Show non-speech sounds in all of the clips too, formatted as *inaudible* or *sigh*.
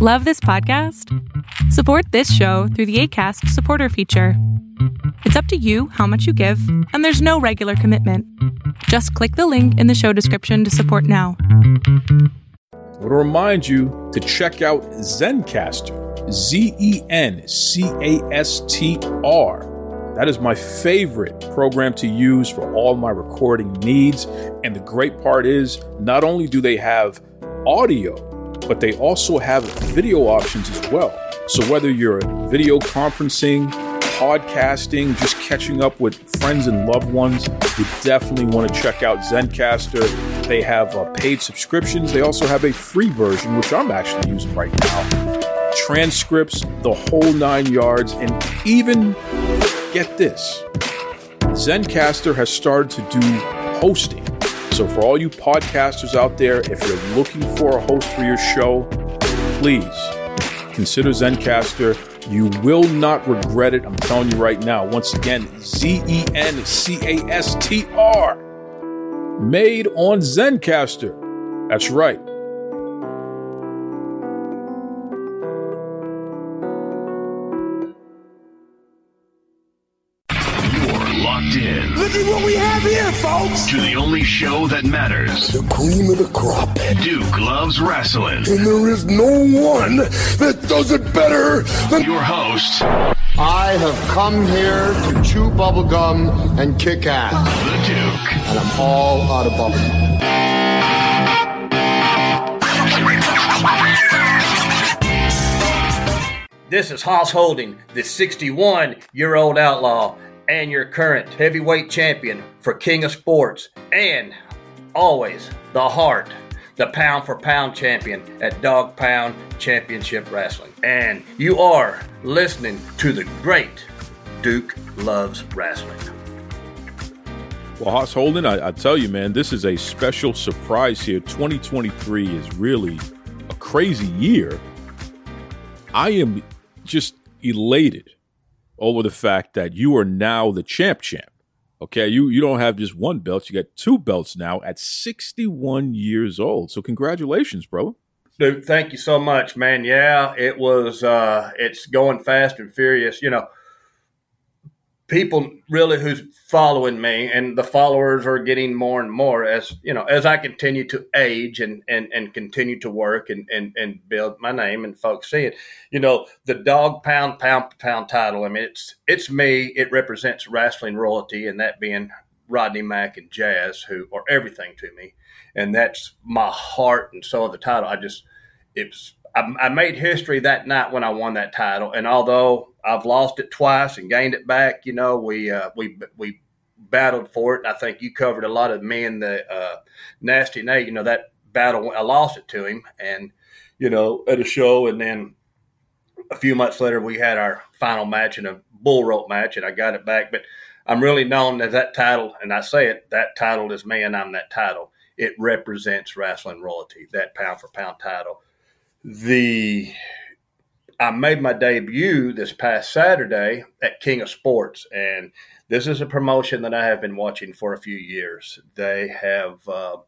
Love this podcast? Support this show through the ACAST supporter feature. It's up to you how much you give, and there's no regular commitment. Just click the link in the show description to support now. I want to remind you to check out Zencastr, Z E N C A S T R. That is my favorite program to use for all my recording needs. And the great part is, not only do they have audio, but they also have video options as well. So whether you're video conferencing, podcasting, just catching up with friends and loved ones, you definitely want to check out Zencastr. They have uh, paid subscriptions. They also have a free version, which I'm actually using right now. Transcripts, the whole nine yards, and even get this Zencastr has started to do hosting. So, for all you podcasters out there, if you're looking for a host for your show, please consider Zencastr. You will not regret it. I'm telling you right now. Once again, Z E N C A S T R. Made on Zencastr. That's right. Look at what we have here, folks. to the only show that matters. The cream of the crop. Duke loves wrestling. And there is no one that does it better than Your host, I have come here to chew bubblegum and kick ass. the Duke. And I'm all out of bubblegum. This is Hoss Holden, the 61 year old outlaw, and your current heavyweight champion for King of Sports, and always the heart, the pound for pound champion at Dog Pound Championship Wrestling. And you are listening to the great Duke Loves Wrestling. Well, Hoss Holden, I, I tell you, man, this is a special surprise here. 2023 is really a crazy year. I am just elated over the fact that you are now the champ champ. Okay, you you don't have just one belt, you got two belts now at 61 years old. So congratulations, bro. Dude, thank you so much, man. Yeah, it was uh it's going fast and furious. You know, people really who's following me and the followers are getting more and more as you know, as I continue to age and and, and continue to work and, and and build my name and folks see it. You know, the dog pound pound pound title. I mean it's it's me, it represents wrestling royalty and that being Rodney Mack and Jazz, who are everything to me. And that's my heart and soul of the title. I just it's I, I made history that night when I won that title, and although I've lost it twice and gained it back, you know, we uh, we we battled for it, and I think you covered a lot of me and the uh, nasty Nate. You know that battle, I lost it to him, and you know at a show, and then a few months later we had our final match in a bull rope match, and I got it back. But I'm really known as that title, and I say it, that title is me, and I'm that title. It represents wrestling royalty, that pound for pound title the I made my debut this past Saturday at King of Sports, and this is a promotion that I have been watching for a few years. They have uh,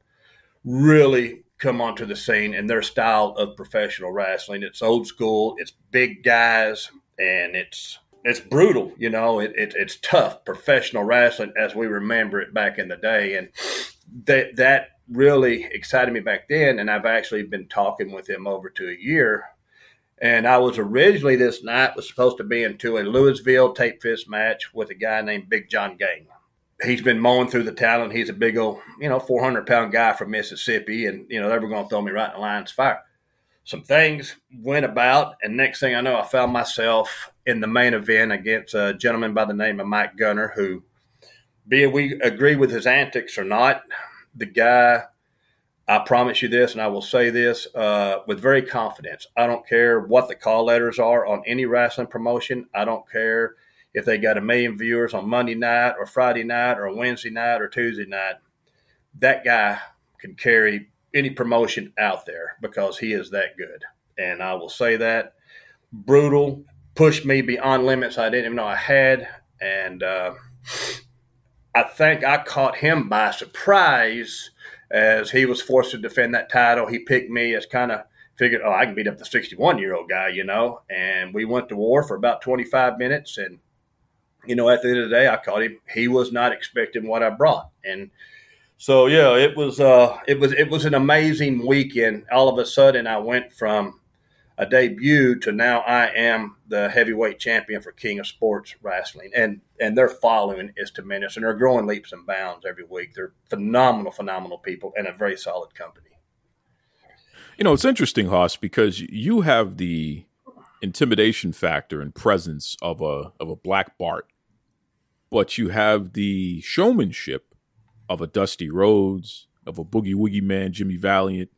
really come onto the scene in their style of professional wrestling. It's old school, it's big guys, and it's it's brutal. You know, it, it it's tough professional wrestling as we remember it back in the day, and that that really excited me back then. And I've actually been talking with him over to a year. And I was originally this night was supposed to be into a Louisville tape fist match with a guy named Big John Gang. He's been mowing through the talent. He's a big old, you know, 400 pound guy from Mississippi. And, you know, they were going to throw me right in the lion's fire. Some things went about. And next thing I know, I found myself in the main event against a gentleman by the name of Mike Gunner, who, be it we agree with his antics or not, the guy, I promise you this, and I will say this uh, with very confidence. I don't care what the call letters are on any wrestling promotion. I don't care if they got a million viewers on Monday night or Friday night or Wednesday night or Tuesday night. That guy can carry any promotion out there because he is that good. And I will say that brutal, pushed me beyond limits I didn't even know I had. And, uh, I think I caught him by surprise as he was forced to defend that title. He picked me as kind of figured, oh, I can beat up the 61 year old guy, you know. And we went to war for about 25 minutes. And, you know, at the end of the day, I caught him. He was not expecting what I brought. And so, yeah, it was, uh, it was, it was an amazing weekend. All of a sudden, I went from a debut to now I am the heavyweight champion for King of Sports Wrestling, and and their following is tremendous, and they're growing leaps and bounds every week. They're phenomenal, phenomenal people, and a very solid company. You know, it's interesting, Hoss, because you have the intimidation factor and presence of a of a Black Bart, but you have the showmanship of a Dusty Rhodes, of a Boogie Woogie Man, Jimmy Valiant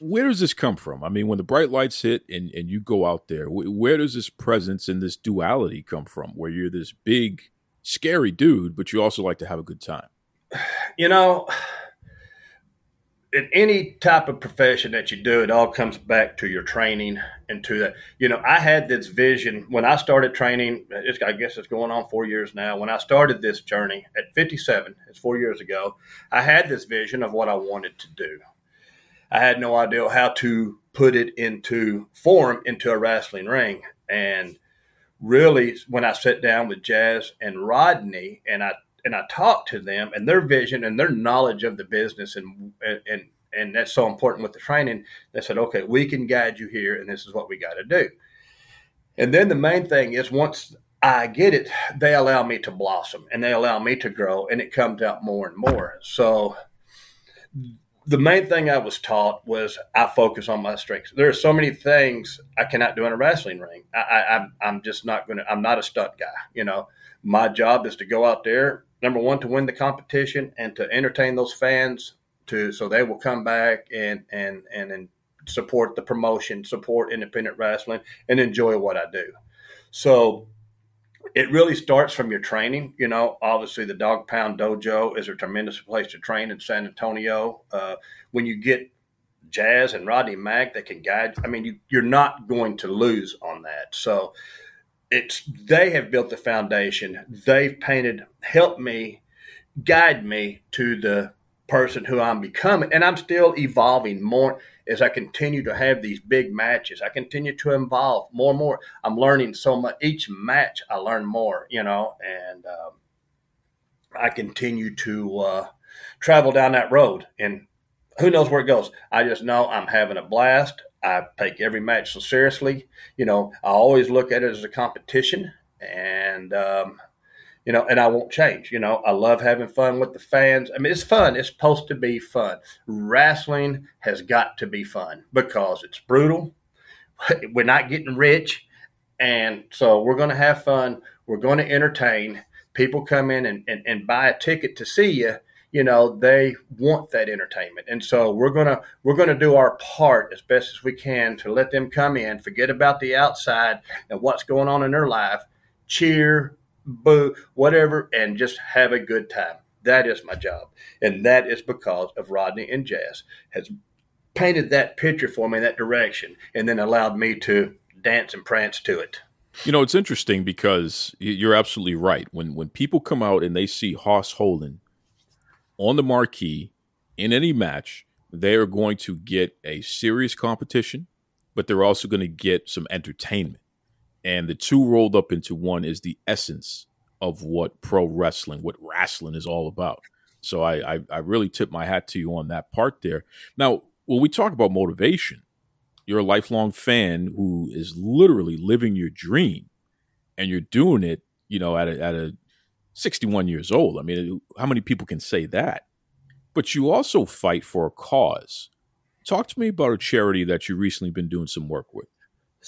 where does this come from? I mean, when the bright lights hit and, and you go out there, where does this presence and this duality come from? Where you're this big, scary dude, but you also like to have a good time? You know, in any type of profession that you do, it all comes back to your training and to that. You know, I had this vision when I started training. I guess it's going on four years now. When I started this journey at 57, it's four years ago, I had this vision of what I wanted to do. I had no idea how to put it into form into a wrestling ring. And really, when I sat down with Jazz and Rodney, and I and I talked to them and their vision and their knowledge of the business, and and and that's so important with the training. They said, "Okay, we can guide you here, and this is what we got to do." And then the main thing is once I get it, they allow me to blossom and they allow me to grow, and it comes out more and more. So the main thing I was taught was I focus on my strengths. There are so many things I cannot do in a wrestling ring. I, I, I'm I'm just not going to. I'm not a stunt guy. You know, my job is to go out there. Number one, to win the competition and to entertain those fans, to so they will come back and and and, and support the promotion, support independent wrestling, and enjoy what I do. So it really starts from your training. You know, obviously the Dog Pound Dojo is a tremendous place to train in San Antonio. Uh, when you get Jazz and Rodney Mack that can guide, I mean, you, you're not going to lose on that. So it's they have built the foundation. They've painted, helped me, guide me to the person who I'm becoming, and I'm still evolving more as I continue to have these big matches, I continue to evolve more and more. I'm learning so much. Each match, I learn more, you know, and um, I continue to uh, travel down that road. And who knows where it goes? I just know I'm having a blast. I take every match so seriously. You know, I always look at it as a competition, and um, you know, and I won't change. You know, I love having fun with the fans. I mean, it's fun. It's supposed to be fun. Wrestling has got to be fun because it's brutal. *laughs* We're not getting rich. And so we're going to have fun. We're going to entertain. People come in and, and, and buy a ticket to see you. You know, they want that entertainment. And so we're gonna we're gonna do our part as best as we can to let them come in, forget about the outside and what's going on in their life, cheer, boo, whatever, and just have a good time. That is my job. And that is because of Rodney and Jazz has painted that picture for me in that direction and then allowed me to dance and prance to it. You know, it's interesting because you're absolutely right. When when people come out and they see Hoss Holden on the marquee in any match, they are going to get a serious competition, but they're also going to get some entertainment and the two rolled up into one is the essence of what pro wrestling, what wrestling is all about. So I, I, I really tip my hat to you on that part there. Now, when we talk about motivation, you're a lifelong fan who is literally living your dream, and you're doing it, you know, at a, at a 61 years old. I mean, how many people can say that? But you also fight for a cause. Talk to me about a charity that you've recently been doing some work with.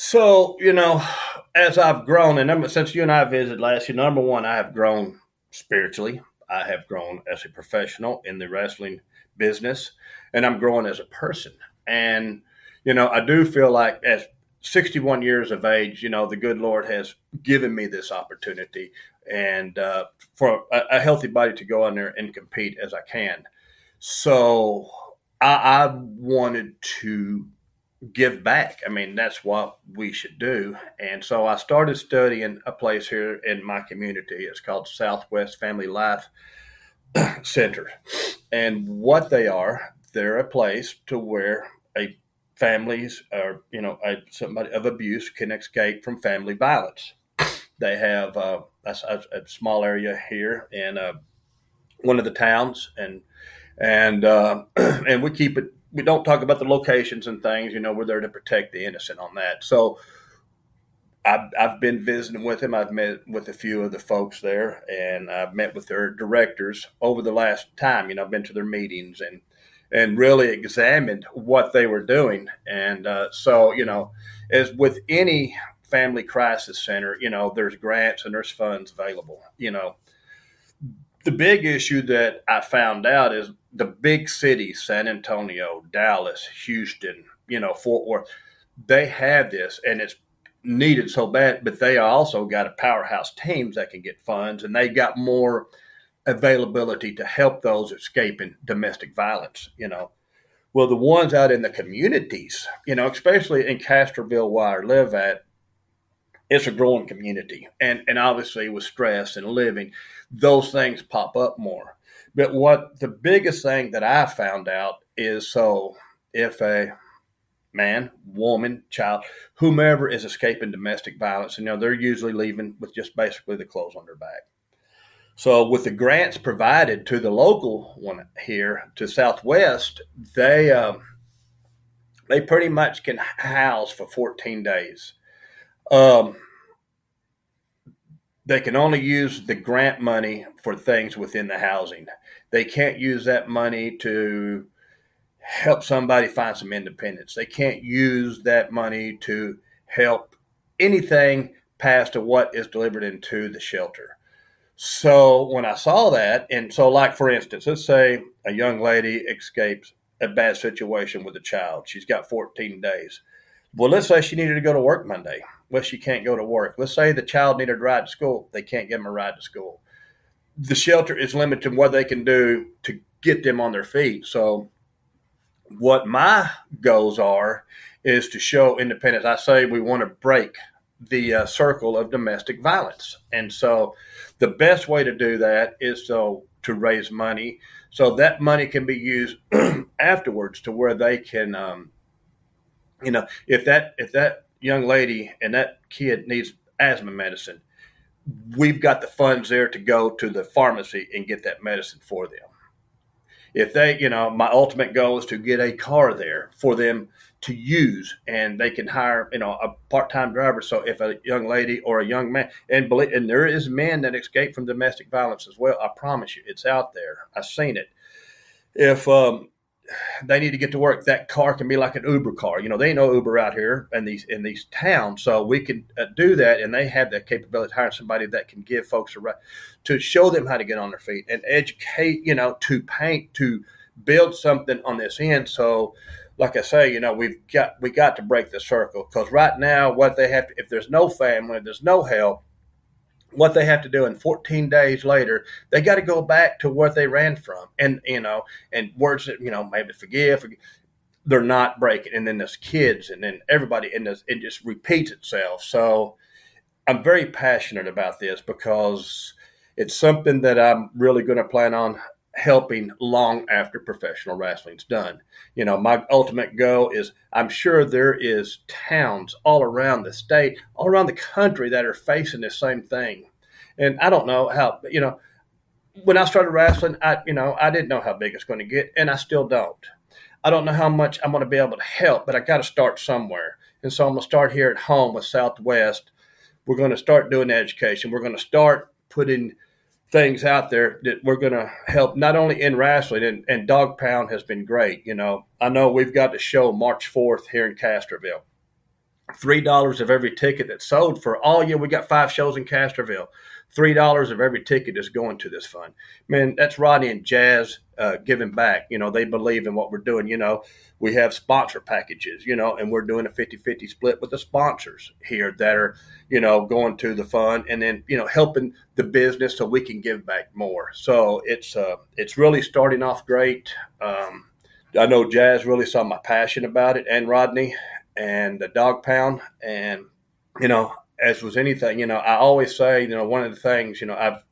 So, you know, as I've grown, and number, since you and I visited last year, number one, I have grown spiritually. I have grown as a professional in the wrestling business, and I'm growing as a person. And, you know, I do feel like as 61 years of age, you know, the good Lord has given me this opportunity and uh, for a, a, healthy body to go in there and compete as I can. So I, I wanted to give back. I mean, that's what we should do. And so I started studying a place here in my community. It's called Southwest Family Life *clears throat* Center. And what they are, they're a place to where a families or you know a, somebody of abuse can escape from family violence. *clears throat* They have uh, a, a, small area here in uh, one of the towns, and and uh, *clears throat* and we keep it. We don't talk about the locations and things. You know, we're there to protect the innocent on that. So. I've, I've been visiting with him. I've met with a few of the folks there, and I've met with their directors over the last time. You know, I've been to their meetings and and really examined what they were doing. And uh, so, you know, as with any family crisis center, you know, there's grants and there's funds available. You know, the big issue that I found out is the big cities, San Antonio, Dallas, Houston, you know, Fort Worth, they have this and it's needed so bad, but they also got a powerhouse teams that can get funds and they've got more availability to help those escaping domestic violence, you know. Well, the ones out in the communities, you know, especially in Castroville where I live at, it's a growing community. And and obviously with stress and living, those things pop up more. But what the biggest thing that I found out is so if a man, woman, child, whomever is escaping domestic violence, you know, they're usually leaving with just basically the clothes on their back. So, with the grants provided to the local one here to Southwest, they um, they pretty much can house for 14 days. Um, they can only use the grant money for things within the housing. They can't use that money to help somebody find some independence. They can't use that money to help anything past to what is delivered into the shelter. So when I saw that, and so like for instance, let's say a young lady escapes a bad situation with a child. She's got 14 days. Well, let's say she needed to go to work Monday. Well, she can't go to work. Let's say the child needed to ride to school. They can't give them a ride to school. The shelter is limited what they can do to get them on their feet. So, what my goals are is to show independence. I say we want to break the uh, circle of domestic violence. And so the best way to do that is so to raise money so that money can be used *clears throat* afterwards to where they can um, you know if that if that young lady and that kid needs asthma medicine. We've got the funds there to go to the pharmacy and get that medicine for them. If they you know my ultimate goal is to get a car there for them to use and they can hire you know a part-time driver. So if a young lady or a young man and believe and there is men that escape from domestic violence as well i promise you it's out there. I've seen it. If um, they need to get to work. That car can be like an uber car. You know they know uber out here in these in these towns. So we can uh, do that and they have that capability to hire somebody that can give folks a right to show them how to get on their feet and educate you know to paint to build something on this end. So like I say, you know, we've got we got to break the circle because right now, what they have to, if there's no family, there's no help, what they have to do and 14 days later, they got to go back to what they ran from, and you know, and words that you know maybe forgive, forgive they're not breaking, and then there's kids, and then everybody, and this it just repeats itself. So, I'm very passionate about this because it's something that I'm really going to plan on helping long after professional wrestling's done. You know, my ultimate goal is I'm sure there is towns all around the state, all around the country that are facing the same thing. And I don't know how, you know, when I started wrestling, I, you know, I didn't know how big it's going to get, and I still don't. I don't know how much I'm going to be able to help, but I got to start somewhere. And so I'm going to start here at home with Southwest. We're going to start doing education. We're going to start putting – things out there that we're going to help not only in wrestling and, and dog pound has been great you know. I know we've got the show march 4th here in castroville. Three dollars of every ticket that's sold for oh, all year we got five shows in castroville three dollars of every ticket is going to this fund man that's rodney and jazz uh, giving back you know they believe in what we're doing you know we have sponsor packages, you know, and we're doing a 50 50 split with the sponsors here that are, you know, going to the fund and then, you know, helping the business so we can give back more. So it's, uh, it's really starting off great. Um, I know Jazz really saw my passion about it and Rodney and the dog pound. And, you know, as was anything, you know, I always say, you know, one of the things, you know, I've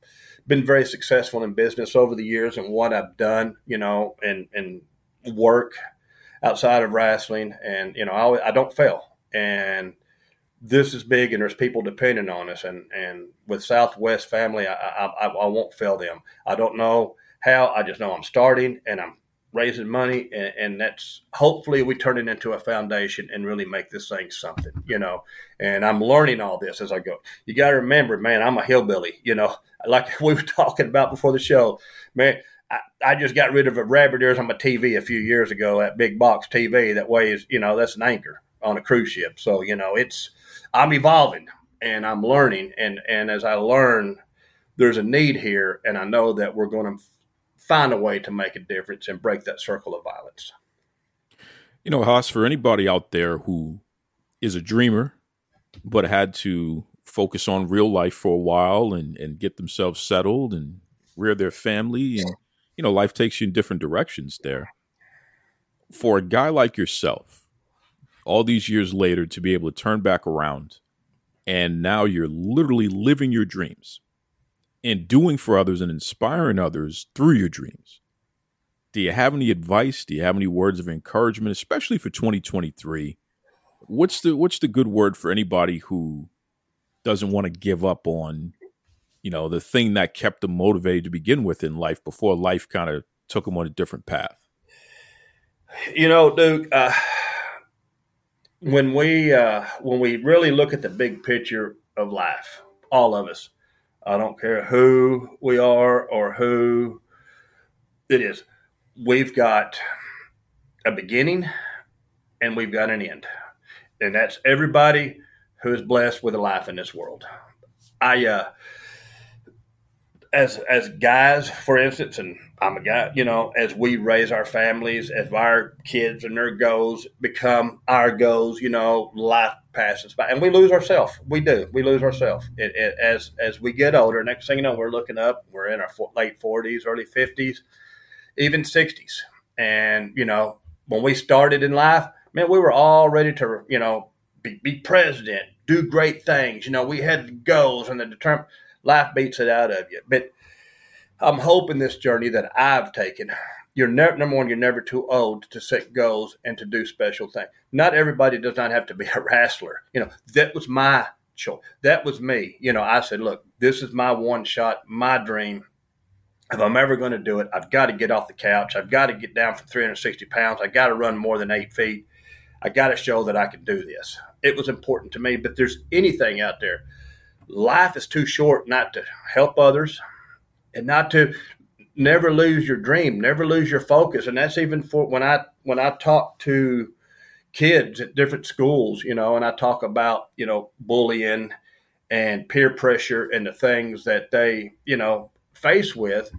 been very successful in business over the years and what I've done, you know, and, and work outside of wrestling, and you know, I, I don't fail, and this is big, and there's people depending on us, and and with Southwest family, I I, I won't fail them. I don't know how, I just know I'm starting, and I'm raising money and, and, that's hopefully we turn it into a foundation and really make this thing something you know? And i'm learning all this as i go. You got to remember man i'm a hillbilly you know? Like *laughs* we were talking about before the show man I, I just got rid of a rabbit ears on my tv a few years ago that big box tv that weighs you know that's an anchor on a cruise ship. So you know it's i'm evolving and i'm learning and and as i learn there's a need here and i know that we're going to find a way to make a difference and break that circle of violence. You know, Hoss, for anybody out there who is a dreamer, but had to focus on real life for a while and, and get themselves settled and rear their family, and, you know, life takes you in different directions there. For a guy like yourself, all these years later, to be able to turn back around and now you're literally living your dreams and doing for others and inspiring others through your dreams. Do you have any advice? Do you have any words of encouragement, especially for 2023? What's the what's the good word for anybody who doesn't want to give up on, you know, the thing that kept them motivated to begin with in life before life kind of took them on a different path? You know, Duke, uh, when we uh, when we really look at the big picture of life, all of us, I don't care who we are or who it is. We've got a beginning and we've got an end. And that's everybody who is blessed with a life in this world. I uh as as guys, for instance, and I'm a guy, you know, as we raise our families, as our kids and their goals become our goals, you know, life passes by, and we lose ourselves. We do. We lose ourselves as as we get older. Next thing you know, we're looking up. We're in our late forties, early fifties, even sixties. And you know, when we started in life, man, we were all ready to you know be, be president, do great things. You know, we had goals and the determined. Life beats it out of you, but I'm hoping this journey that I've taken you're never number one, you're never too old to set goals and to do special things. Not everybody does not have to be *laughs* a wrestler. You know, that was my choice. That was me. You know, I said, look, this is my one shot, my dream. If I'm ever going to do it, I've got to get off the couch. I've got to get down from 360 pounds. I got to run more than eight feet. I got to show that I can do this. It was important to me. But there's anything out there. Life is too short not to help others and not to never lose your dream, never lose your focus. And that's even for when I when I talk to kids at different schools, you know, and I talk about, you know, bullying and peer pressure and the things that they, you know, face with.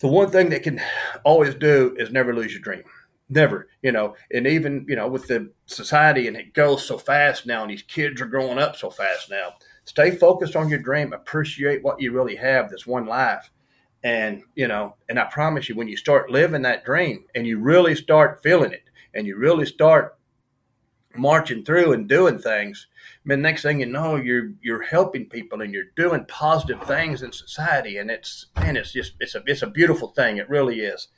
The one thing that can always do is never lose your dream. Never, you know, and even, you know, with the society and it goes so fast now and these kids are growing up so fast now. Stay focused on your dream. Appreciate what you really have, this one life and, you know, and I promise you, when you start living that dream and you really start feeling it and you really start marching through and doing things, I mean, next thing you know, you're you're helping people and you're doing positive things in society, and it's man, it's just it's a it's a beautiful thing. It really is.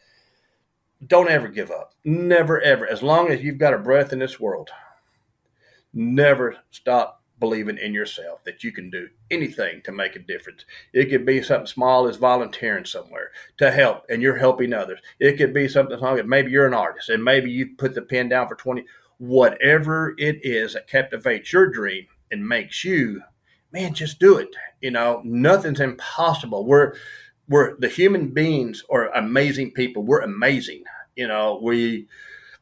Don't ever give up. Never ever. As long as you've got a breath in this world, never stop believing in yourself that you can do anything to make a difference. It could be something small as volunteering somewhere to help and you're helping others. It could be something small maybe you're an artist and maybe you put the pen down for 20 whatever it is that captivates your dream and makes you man just do it. You know, nothing's impossible. We're we're the human beings are amazing people. We're amazing. You know, we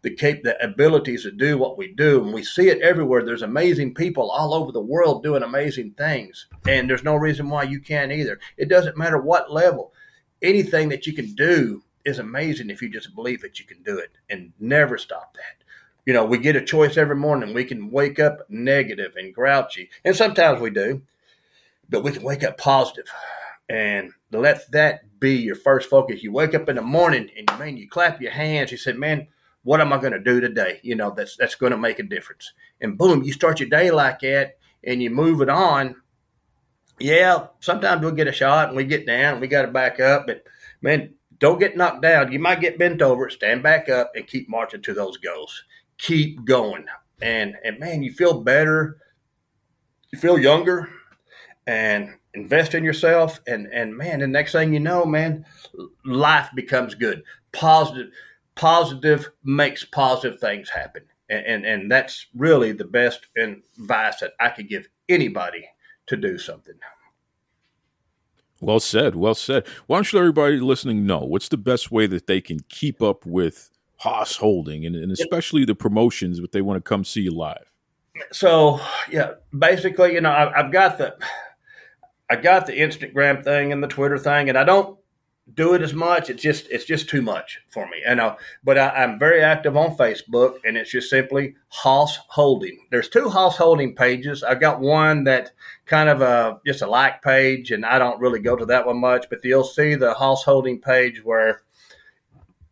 the cap- the abilities to do what we do, and we see it everywhere. There's amazing people all over the world doing amazing things, and there's no reason why you can't either. It doesn't matter what level. Anything that you can do is amazing if you just believe that you can do it, and never stop that. You know, we get a choice every morning. We can wake up negative and grouchy, and sometimes we do, but we can wake up positive and let that be your first focus. You wake up in the morning and mean you clap your hands. You said, "Man, what am I going to do today? You know, that's that's going to make a difference. And boom, you start your day like that, and you move it on. Yeah, sometimes we'll get a shot and we get down, we got to back up, but man, don't get knocked down. You might get bent over, stand back up, and keep marching to those goals. Keep going, and and man, you feel better. You feel younger, and invest in yourself. And and man, the next thing you know, man, life becomes good. Positive, positive makes positive things happen, and and, and that's really the best advice that I could give anybody to do something. Well said. Well said. Why don't you let everybody listening know what's the best way that they can keep up with Hoss Holden and, and especially the promotions if they want to come see you live? So yeah, basically, you know, I, I've got the I got the Instagram thing and the Twitter thing, and I don't do it as much. It's just it's just too much for me. I know, but I, am very active on Facebook, and it's just simply Hoss Holden. There's two Hoss Holden pages. I've got one that kind of a just a like page, and I don't really go to that one much. But you'll see the Hoss Holden page where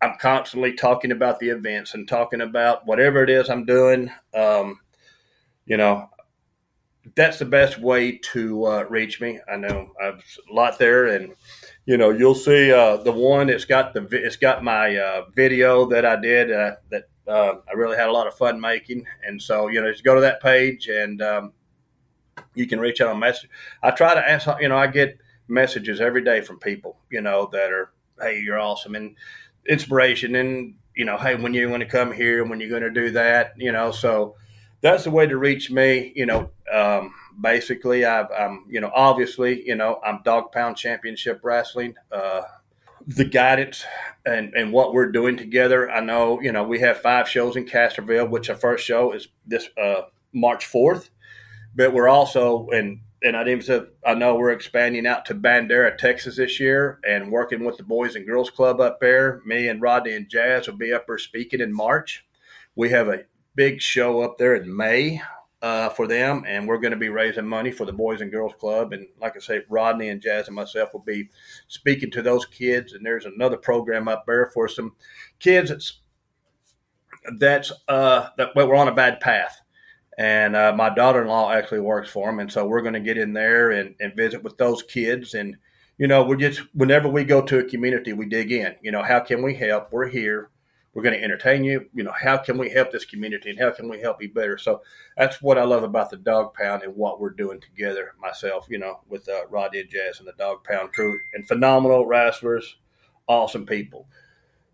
I'm constantly talking about the events and talking about whatever it is I'm doing. Um, you know, that's the best way to uh, reach me. I know I've a lot there, and you know you'll see uh, the one. It's got the it's got my uh, video that I did uh, that uh, I really had a lot of fun making, and so you know just go to that page and um, you can reach out on message. I try to ask. You know, I get messages every day from people. You know that are hey, you're awesome and inspiration, and you know hey, when you're going to come here, when you're going to do that. You know, so that's the way to reach me. You know, um, basically, I've, I'm, you know, obviously, you know, I'm Dog Pound Championship Wrestling. Uh, the guidance and, and what we're doing together. I know, you know, we have five shows in Castroville, which our first show is this uh, March 4th, but we're also, and, and I didn't say, I know we're expanding out to Bandera, Texas this year and working with the Boys and Girls Club up there. Me and Rodney and Jazz will be up there speaking in March. We have a big show up there in May uh, for them, and we're going to be raising money for the Boys and Girls Club. And like I say, Rodney and Jazz and myself will be speaking to those kids. And there's another program up there for some kids that's that's uh, that well, we're on a bad path. And uh, my daughter-in-law actually works for them, and so we're going to get in there and, and visit with those kids. And you know, we're just whenever we go to a community, we dig in. You know, how can we help? We're here we're going to entertain you. You know, how can we help this community and how can we help you better? So that's what I love about the Dog Pound and what we're doing together. Myself, you know, with uh, Rodney and Jazz and the Dog Pound crew, and phenomenal wrestlers, awesome people.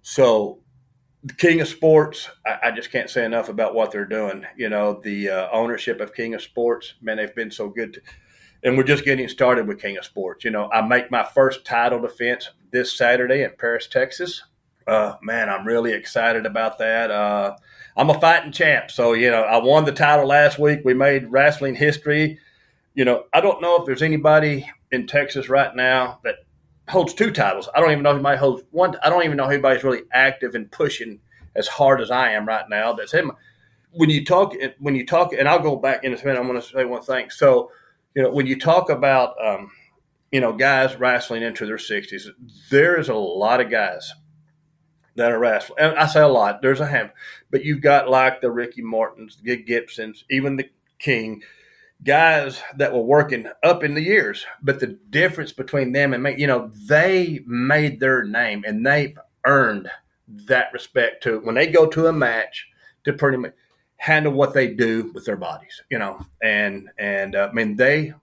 So the King of Sports, I, I, just can't say enough about what they're doing. You know, the uh, ownership of King of Sports, man, they've been so good. To, and we're just getting started with King of Sports. You know, I make my first title defense this Saturday in Paris, Texas uh, man, I'm really excited about that. Uh, I'm a fighting champ, so you know I won the title last week. We made wrestling history. You know, I don't know if there's anybody in Texas right now that holds two titles. I don't even know if anybody holds one. I don't even know if anybody's really active and pushing as hard as I am right now. That's him. When you talk, when you talk, and I'll go back in a minute. I'm going to say one thing. So, you know, when you talk about, um, you know, guys wrestling into their 60s, there is a lot of guys that are wrestling. And I say a lot. There's a handful, but you've got like the Ricky Mortons, the Gibsons, even the King, guys that were working up in the years. But the difference between them and me, you know, they made their name and they've earned that respect to when they go to a match to pretty much handle what they do with their bodies, you know, and and uh, I mean they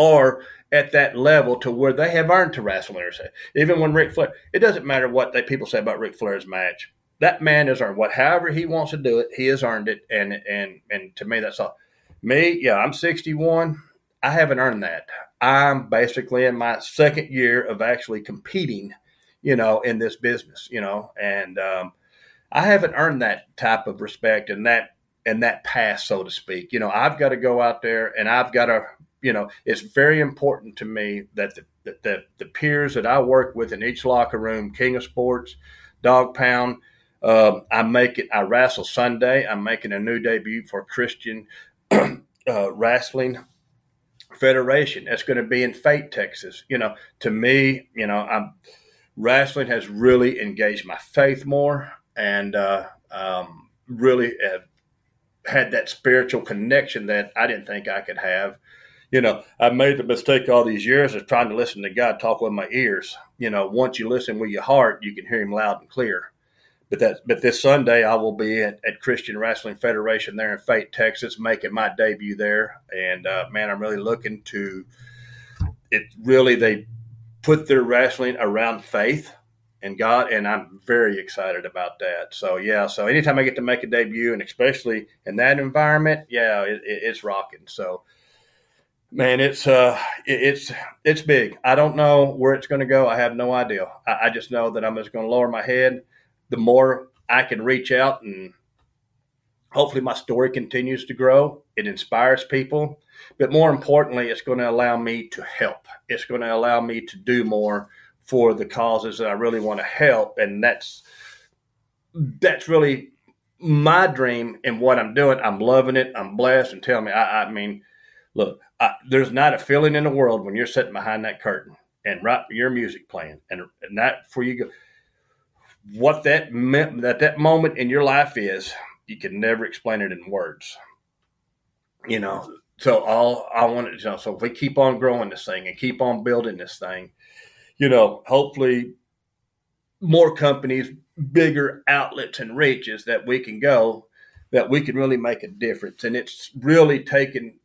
are at that level to where they have earned to wrestle winners. Even when Ric Flair, it doesn't matter what they people say about Ric Flair's match. That man has earned what, however he wants to do it, he has earned it, and and and to me, that's all. Me, yeah, I'm 61. I haven't earned that. I'm basically in my second year of actually competing, you know, in this business, you know, and um, I haven't earned that type of respect and that and that pass, so to speak. You know, I've got to go out there and I've got to you know, it's very important to me that the, the, the peers that I work with in each locker room, King of Sports, Dog Pound, uh, I make it. I wrestle Sunday. I'm making a new debut for Christian *clears throat* uh, Wrestling Federation. That's going to be in Fate, Texas. You know, to me, you know, I'm wrestling has really engaged my faith more, and uh, um, really had that spiritual connection that I didn't think I could have you know, I made the mistake all these years of trying to listen to God talk with my ears. you know, once you listen with your heart, you can hear him loud and clear. But that, but this Sunday I will be at, at Christian Wrestling Federation there in Fate, Texas, making my debut there. And uh, man, I'm really looking to. It really they put their wrestling around faith and God, and I'm very excited about that. So yeah, so anytime I get to make a debut, and especially in that environment, yeah, it, it, it's rocking. So man, it's uh, it's it's big. I don't know where it's going to go. I have no idea. I, I just know that I'm just going to lower my head. The more I can reach out and hopefully my story continues to grow. It inspires people, but more importantly, it's going to allow me to help. It's going to allow me to do more for the causes that I really want to help, and that's that's really my dream and what I'm doing. I'm loving it. I'm blessed, and tell me, I, I mean, look, I, there's not a feeling in the world when you're sitting behind that curtain and right your music playing, and, that before you go, what that meant that that moment in your life is, you can never explain it in words. You know, so all I wanted to know. So if we keep on growing this thing and keep on building this thing, you know, hopefully more companies, bigger outlets and reaches that we can go, that we can really make a difference. And it's really taken,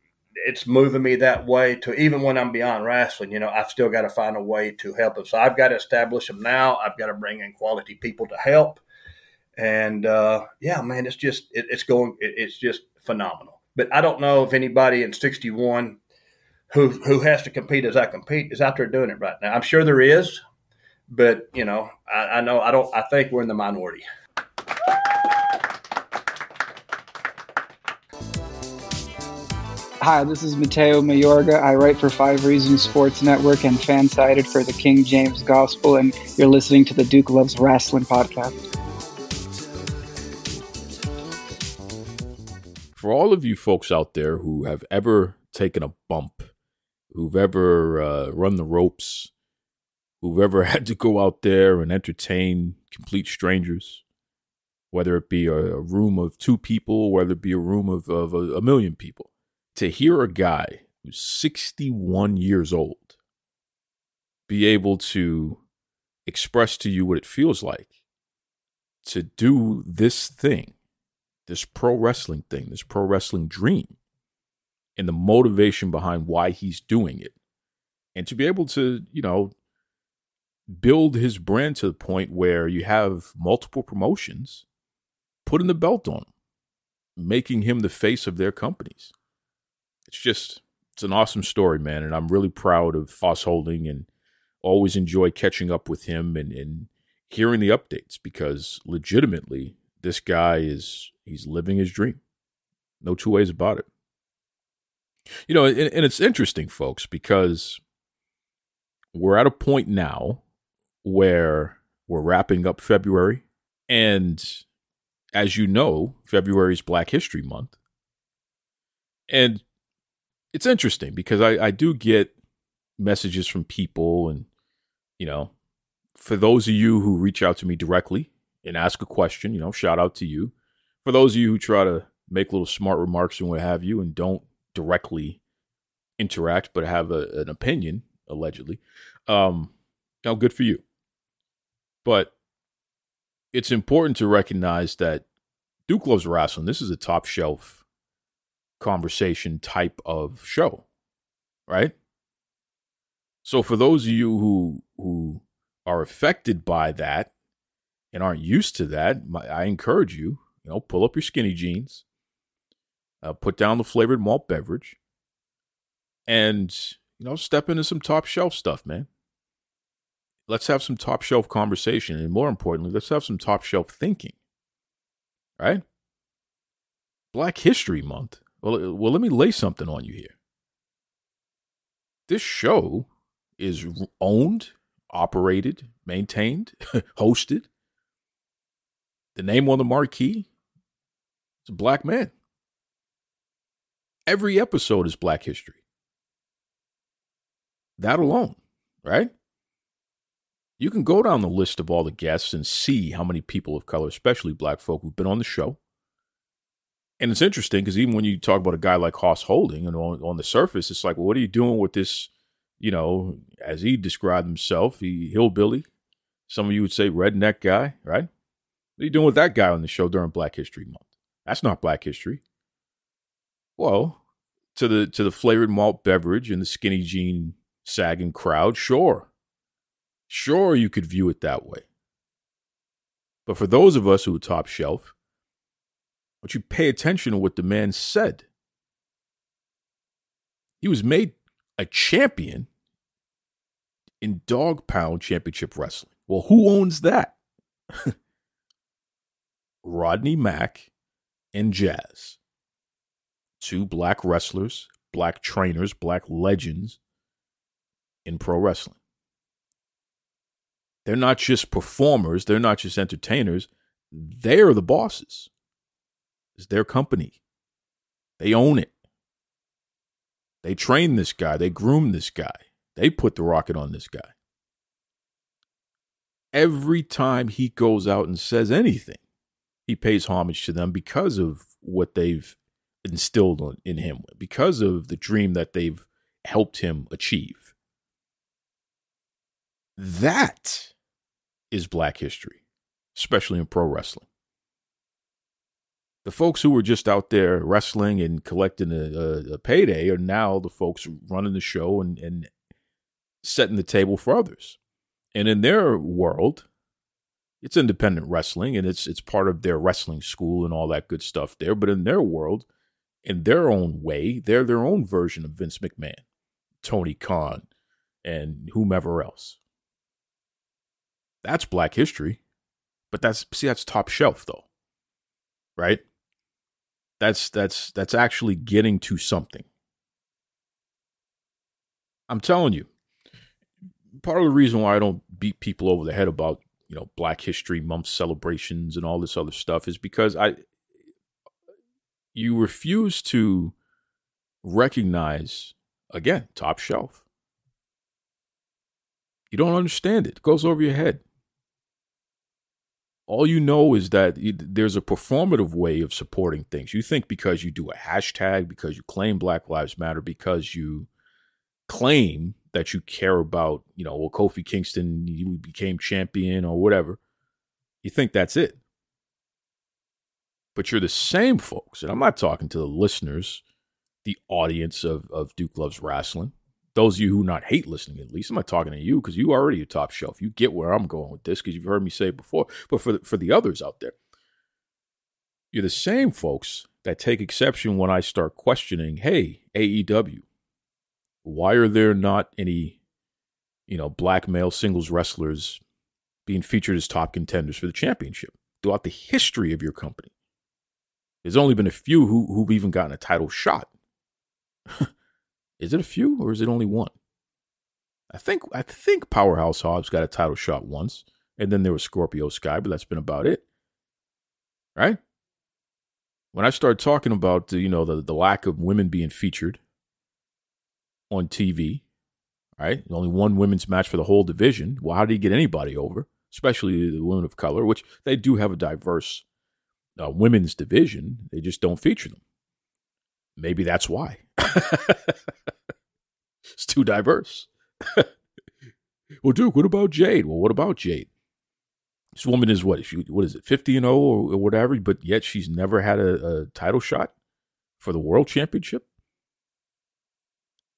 it's moving me that way to even when I'm beyond wrestling, you know, I've still got to find a way to help them. So I've got to establish them now. I've got to bring in quality people to help. And uh, yeah, man, it's just, it, it's going, it, it's just phenomenal. But I don't know if anybody in 61 who who has to compete as I compete is out there doing it right now. I'm sure there is, but you know, I, I know I don't. I think we're in the minority. Hi, this is Mateo Mayorga. I write for Five Reasons Sports Network and FanSided for the King James Gospel, and you're listening to the Duke Loves Wrestling podcast. For all of you folks out there who have ever taken a bump who've ever uh, run the ropes, who've ever *laughs* had to go out there and entertain complete strangers, whether it be a, a room of two people, whether it be a room of, of a, a million people, to hear a guy who's 61 years old be able to express to you what it feels like to do this thing, this pro wrestling thing, this pro wrestling dream and the motivation behind why he's doing it. And to be able to, you know, build his brand to the point where you have multiple promotions putting the belt on him, making him the face of their companies. It's just, it's an awesome story, man. And I'm really proud of Hoss Holden and always enjoy catching up with him and, and hearing the updates because legitimately, this guy is, he's living his dream. No two ways about it. You know, and, and it's interesting, folks, because we're at a point now where we're wrapping up February. And as you know, February is Black History Month. And it's interesting because I, I do get messages from people, and, you know, for those of you who reach out to me directly and ask a question, you know, shout out to you. For those of you who try to make little smart remarks and what have you and don't directly interact but have a, an opinion allegedly um now good for you but it's important to recognize that duke loves wrestling this is a top shelf conversation type of show right so for those of you who who are affected by that and aren't used to that i encourage you you know pull up your skinny jeans uh, put down the flavored malt beverage, and you know step into some top shelf stuff, man. Let's have some top shelf conversation, and more importantly, let's have some top shelf thinking. Right? Black History Month. Well, uh, well, let me lay something on you here. This show is owned, operated, maintained, *laughs* hosted. The name on the marquee is a black man. Every episode is Black History. That alone, right? You can go down the list of all the guests and see how many people of color, especially black folk, who've been on the show. And it's interesting because even when you talk about a guy like Hoss Holden, and on, on the surface, it's like, well, what are you doing with this you know, as he described himself, he hillbilly. Some of you would say redneck guy, right? What are you doing with that guy on the show during Black History Month? That's not Black History. Well, to the to the flavored malt beverage and the skinny jean sagging crowd, sure. Sure you could view it that way. But for those of us who are top shelf, would you pay attention to what the man said? He was made a champion in dog pound championship wrestling. Well, who owns that? *laughs* Rodney Mack and Jazz. Two black wrestlers, black trainers, black legends in pro wrestling. They're not just performers, they're not just entertainers, they're the bosses. It's their company. They own it. They train this guy, they groom this guy, they put the rocket on this guy. Every time he goes out and says anything, he pays homage to them because of what they've instilled in him, because of the dream that they've helped him achieve. That is black history, especially in pro wrestling. The folks who were just out there wrestling and collecting a, a, a payday are now the folks running the show and, and setting the table for others. And in their world, it's independent wrestling and it's it's part of their wrestling school and all that good stuff there. But in their world, in their own way, they're their own version of Vince McMahon, Tony Khan, and whomever else. That's black history. But that's see, that's top shelf though. Right? That's that's that's actually getting to something. I'm telling you, part of the reason why I don't beat people over the head about, you know, Black History Month celebrations and all this other stuff is because I you refuse to recognize again, top shelf. You don't understand it. It goes over your head all you know is that there's a performative way of supporting things. You think because you do a hashtag, because you claim Black Lives Matter, because you claim that you care about, you know, well, Kofi Kingston, you became champion or whatever. You think that's it. But you're the same folks, and I'm not talking to the listeners, the audience of, of Duke Loves Wrestling those of you who not hate listening, at least I'm not talking to you because you already a top shelf. You get where I'm going with this because you've heard me say it before. But for the, for the others out there, you're the same folks that take exception when I start questioning. Hey, AEW, why are there not any, you know, black male singles wrestlers being featured as top contenders for the championship throughout the history of your company? There's only been a few who, who've even gotten a title shot. *laughs* Is it a few or is it only one? I think I think Powerhouse Hobbs got a title shot once, and then there was Scorpio Sky, but that's been about it. Right? When I start talking about you know the, the lack of women being featured on TV, right? Only one women's match for the whole division. Well, how do you get anybody over, especially the women of color, which they do have a diverse uh, women's division. They just don't feature them. Maybe that's why. *laughs* it's too diverse. *laughs* well, Duke, what about Jade? Well, what about Jade? This woman is what? She, what is it, 50 and 0 or, whatever, but yet she's never had a, a title shot for the world championship.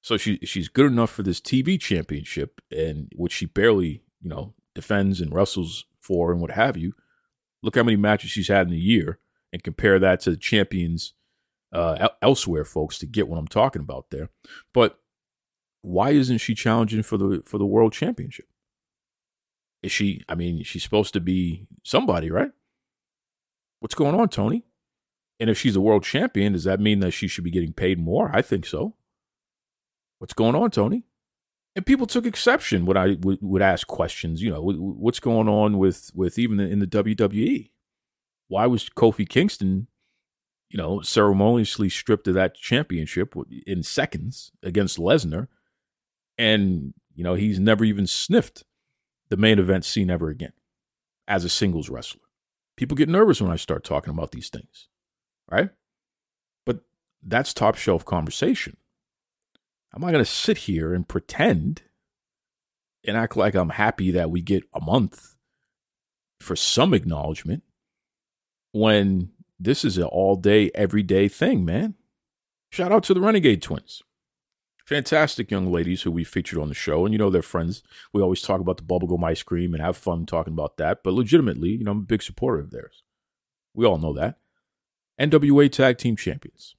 So she she's good enough for this TV championship, and which she barely, you know, defends and wrestles for and what have you. Look how many matches she's had in a year, and compare that to the champions uh, elsewhere, folks, to get what I'm talking about there. But why isn't she challenging for the for the world championship? Is she? I mean, she's supposed to be somebody, right? What's going on, Tony? And if she's a world champion, does that mean that she should be getting paid more? I think so. What's going on, Tony? And people took exception when I would, would ask questions. You know, what's going on with with even in the WWE? Why was Kofi Kingston you know, ceremoniously stripped of that championship in seconds against Lesnar. And, you know, he's never even sniffed the main event scene ever again as a singles wrestler. People get nervous when I start talking about these things, right? But that's top shelf conversation. I'm not going to sit here and pretend and act like I'm happy that we get a month for some acknowledgement when this is an all day, everyday thing, man. Shout out to the Renegade Twins. Fantastic young ladies who we featured on the show. And you know, they're friends. We always talk about the bubblegum ice cream and have fun talking about that. But legitimately, you know, I'm a big supporter of theirs. We all know that. NWA Tag Team Champions.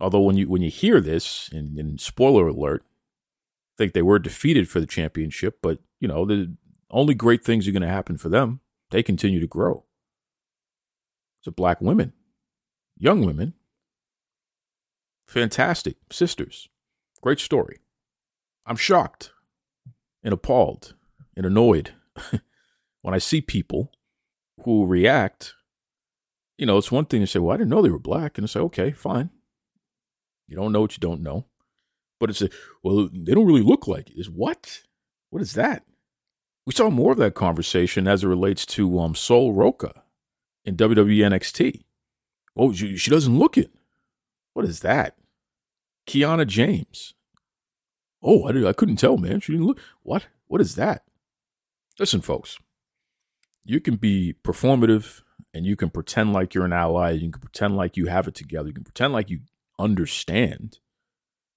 Although when you when you hear this, and, and spoiler alert, I think they were defeated for the championship, but you know, the only great things are going to happen for them. They continue to grow. A black women, young women, fantastic sisters. Great story. I'm shocked and appalled and annoyed *laughs* when I see people who react. You know, it's one thing to say, well, I didn't know they were black. And say, okay, fine. You don't know what you don't know. But it's a, well, they don't really look like it. Is what? What is that? We saw more of that conversation as it relates to um, Sol Ruca in WWE NXT. Oh, she, she doesn't look it. What is that? Kiana James. Oh, I, I couldn't tell, man. She didn't look. What? What is that? Listen, folks. You can be performative and you can pretend like you're an ally. You can pretend like you have it together. You can pretend like you understand.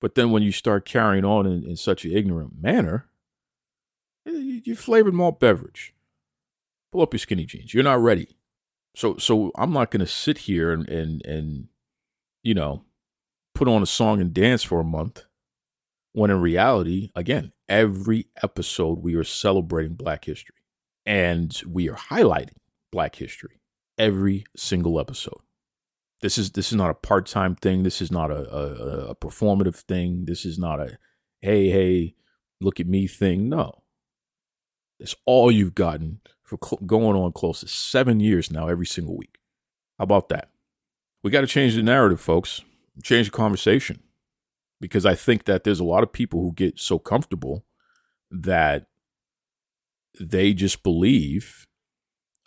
But then when you start carrying on in, in such an ignorant manner, eh, you, you flavored malt beverage. Pull up your skinny jeans. You're not ready. So so I'm not gonna sit here and and and you know put on a song and dance for a month when in reality, again, every episode we are celebrating Black history and we are highlighting Black history every single episode. This is this is not a part time thing. This is not a, a, a performative thing. This is not a hey hey look at me thing. No, it's all you've gotten for cl- going on close to seven years now, every single week. How about that? We got to change the narrative, folks. Change the conversation because I think that there's a lot of people who get so comfortable that they just believe,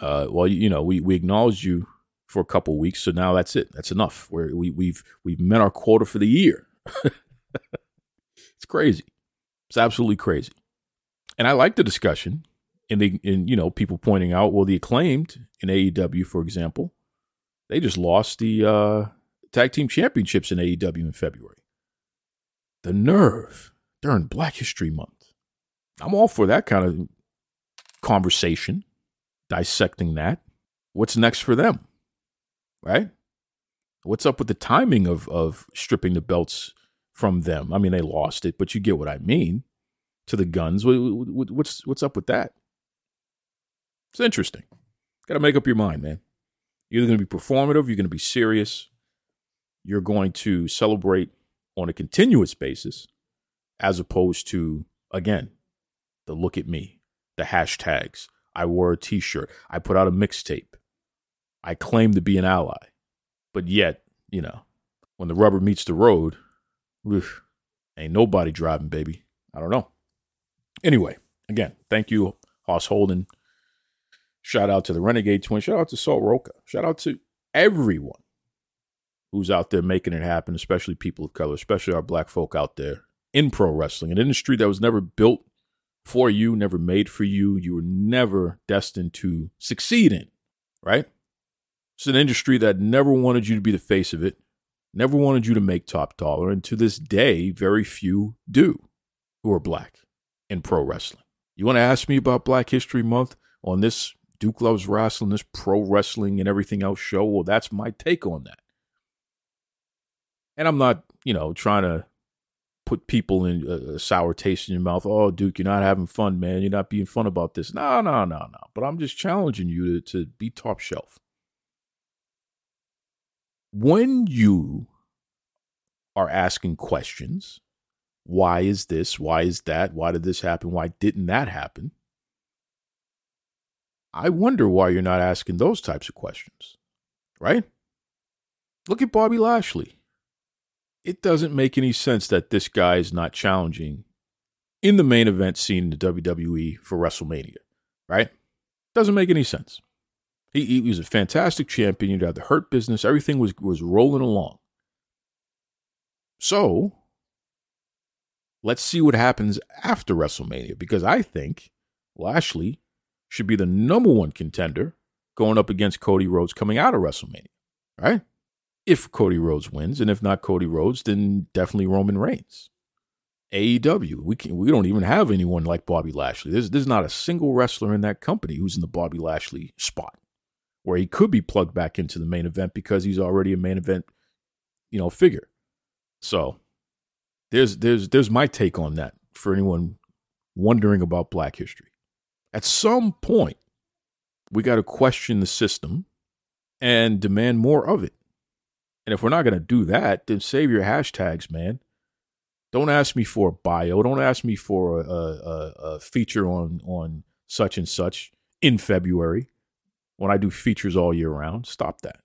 uh, well, you know, we, we acknowledge you for a couple weeks, so now that's it. That's enough. We're, we we've we've met our quota for the year. *laughs* it's crazy. It's absolutely crazy. And I like the discussion in the in you know people pointing out well the acclaimed in AEW for example they just lost the uh, tag team championships in AEW in February. The nerve during Black History Month. I'm all for that kind of conversation, dissecting that. What's next for them? Right? What's up with the timing of of stripping the belts from them? I mean, they lost it, but you get what I mean. To the Gunns, what's what's up with that? It's interesting. Got to make up your mind, man. You're either going to be performative, you're going to be serious, you're going to celebrate on a continuous basis, as opposed to, again, the look at me, the hashtags. I wore a t shirt, I put out a mixtape, I claim to be an ally. But yet, you know, when the rubber meets the road, ain't nobody driving, baby. I don't know. Anyway, again, thank you, Hoss Holden Shout out to the Renegade Twin. Shout out to Sol Ruca. Shout out to everyone who's out there making it happen, especially people of color, especially our black folk out there in pro wrestling, an industry that was never built for you, never made for you. You were never destined to succeed in, right? It's an industry that never wanted you to be the face of it, never wanted you to make top dollar. And to this day, very few do who are black in pro wrestling. You want to ask me about Black History Month on this Duke Loves Wrestling, this pro wrestling and everything else show. Well, that's my take on that. And I'm not, you know, trying to put people in a, sour taste in your mouth. Oh, Duke, you're not having fun, man. You're not being fun about this. No, no, no, no. But I'm just challenging you to, to be top shelf. When you are asking questions, why is this? Why is that? Why did this happen? Why didn't that happen? I wonder why you're not asking those types of questions, right? Look at Bobby Lashley. It doesn't make any sense that this guy is not challenging in the main event scene in the WWE for WrestleMania, right? Doesn't make any sense. He, he was a fantastic champion. You had the hurt business. Everything was was rolling along. So, let's see what happens after WrestleMania because I think Lashley should be the number one contender going up against Cody Rhodes coming out of WrestleMania, right? If Cody Rhodes wins, and if not Cody Rhodes, then definitely Roman Reigns. AEW, we can we don't even have anyone like Bobby Lashley. There's there's not a single wrestler in that company who's in the Bobby Lashley spot where he could be plugged back into the main event because he's already a main event, you know, figure. So there's there's there's my take on that for anyone wondering about black history. At some point, we got to question the system and demand more of it. And if we're not going to do that, then save your hashtags, man. Don't ask me for a bio. Don't ask me for a, a, a feature on on such and such in February when I do features all year round. Stop that.